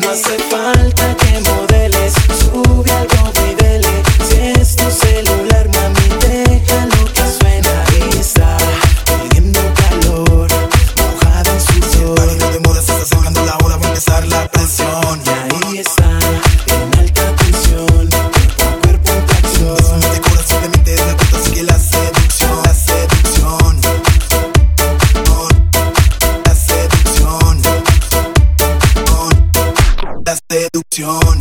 No hace falta que modeles, sube algo seducción.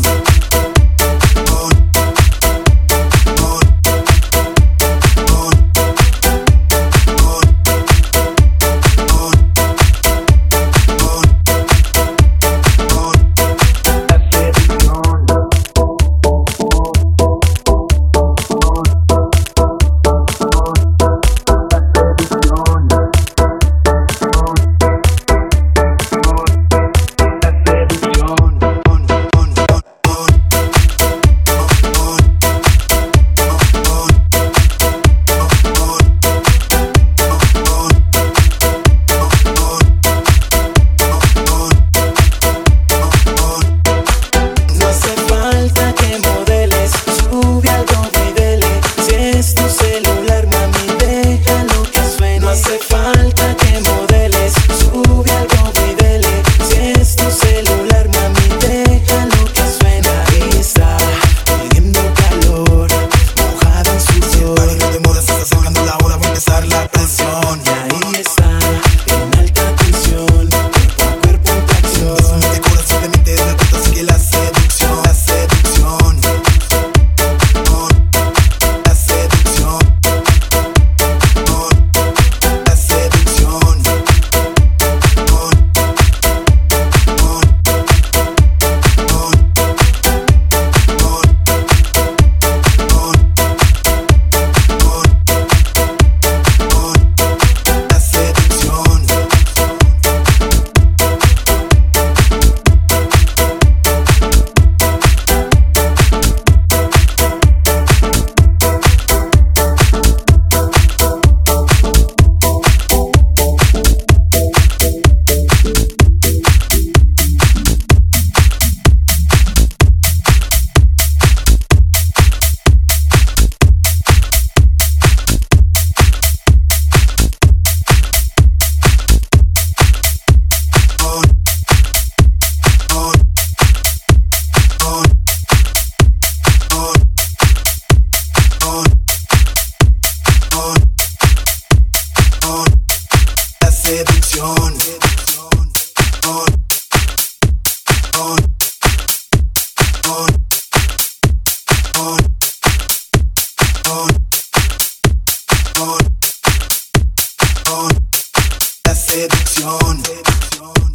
la seducción. Seducción.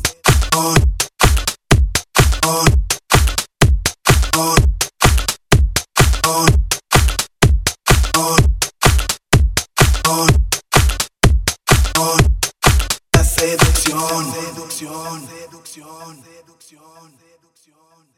Seducción. Seducción. Seducción. Seducción.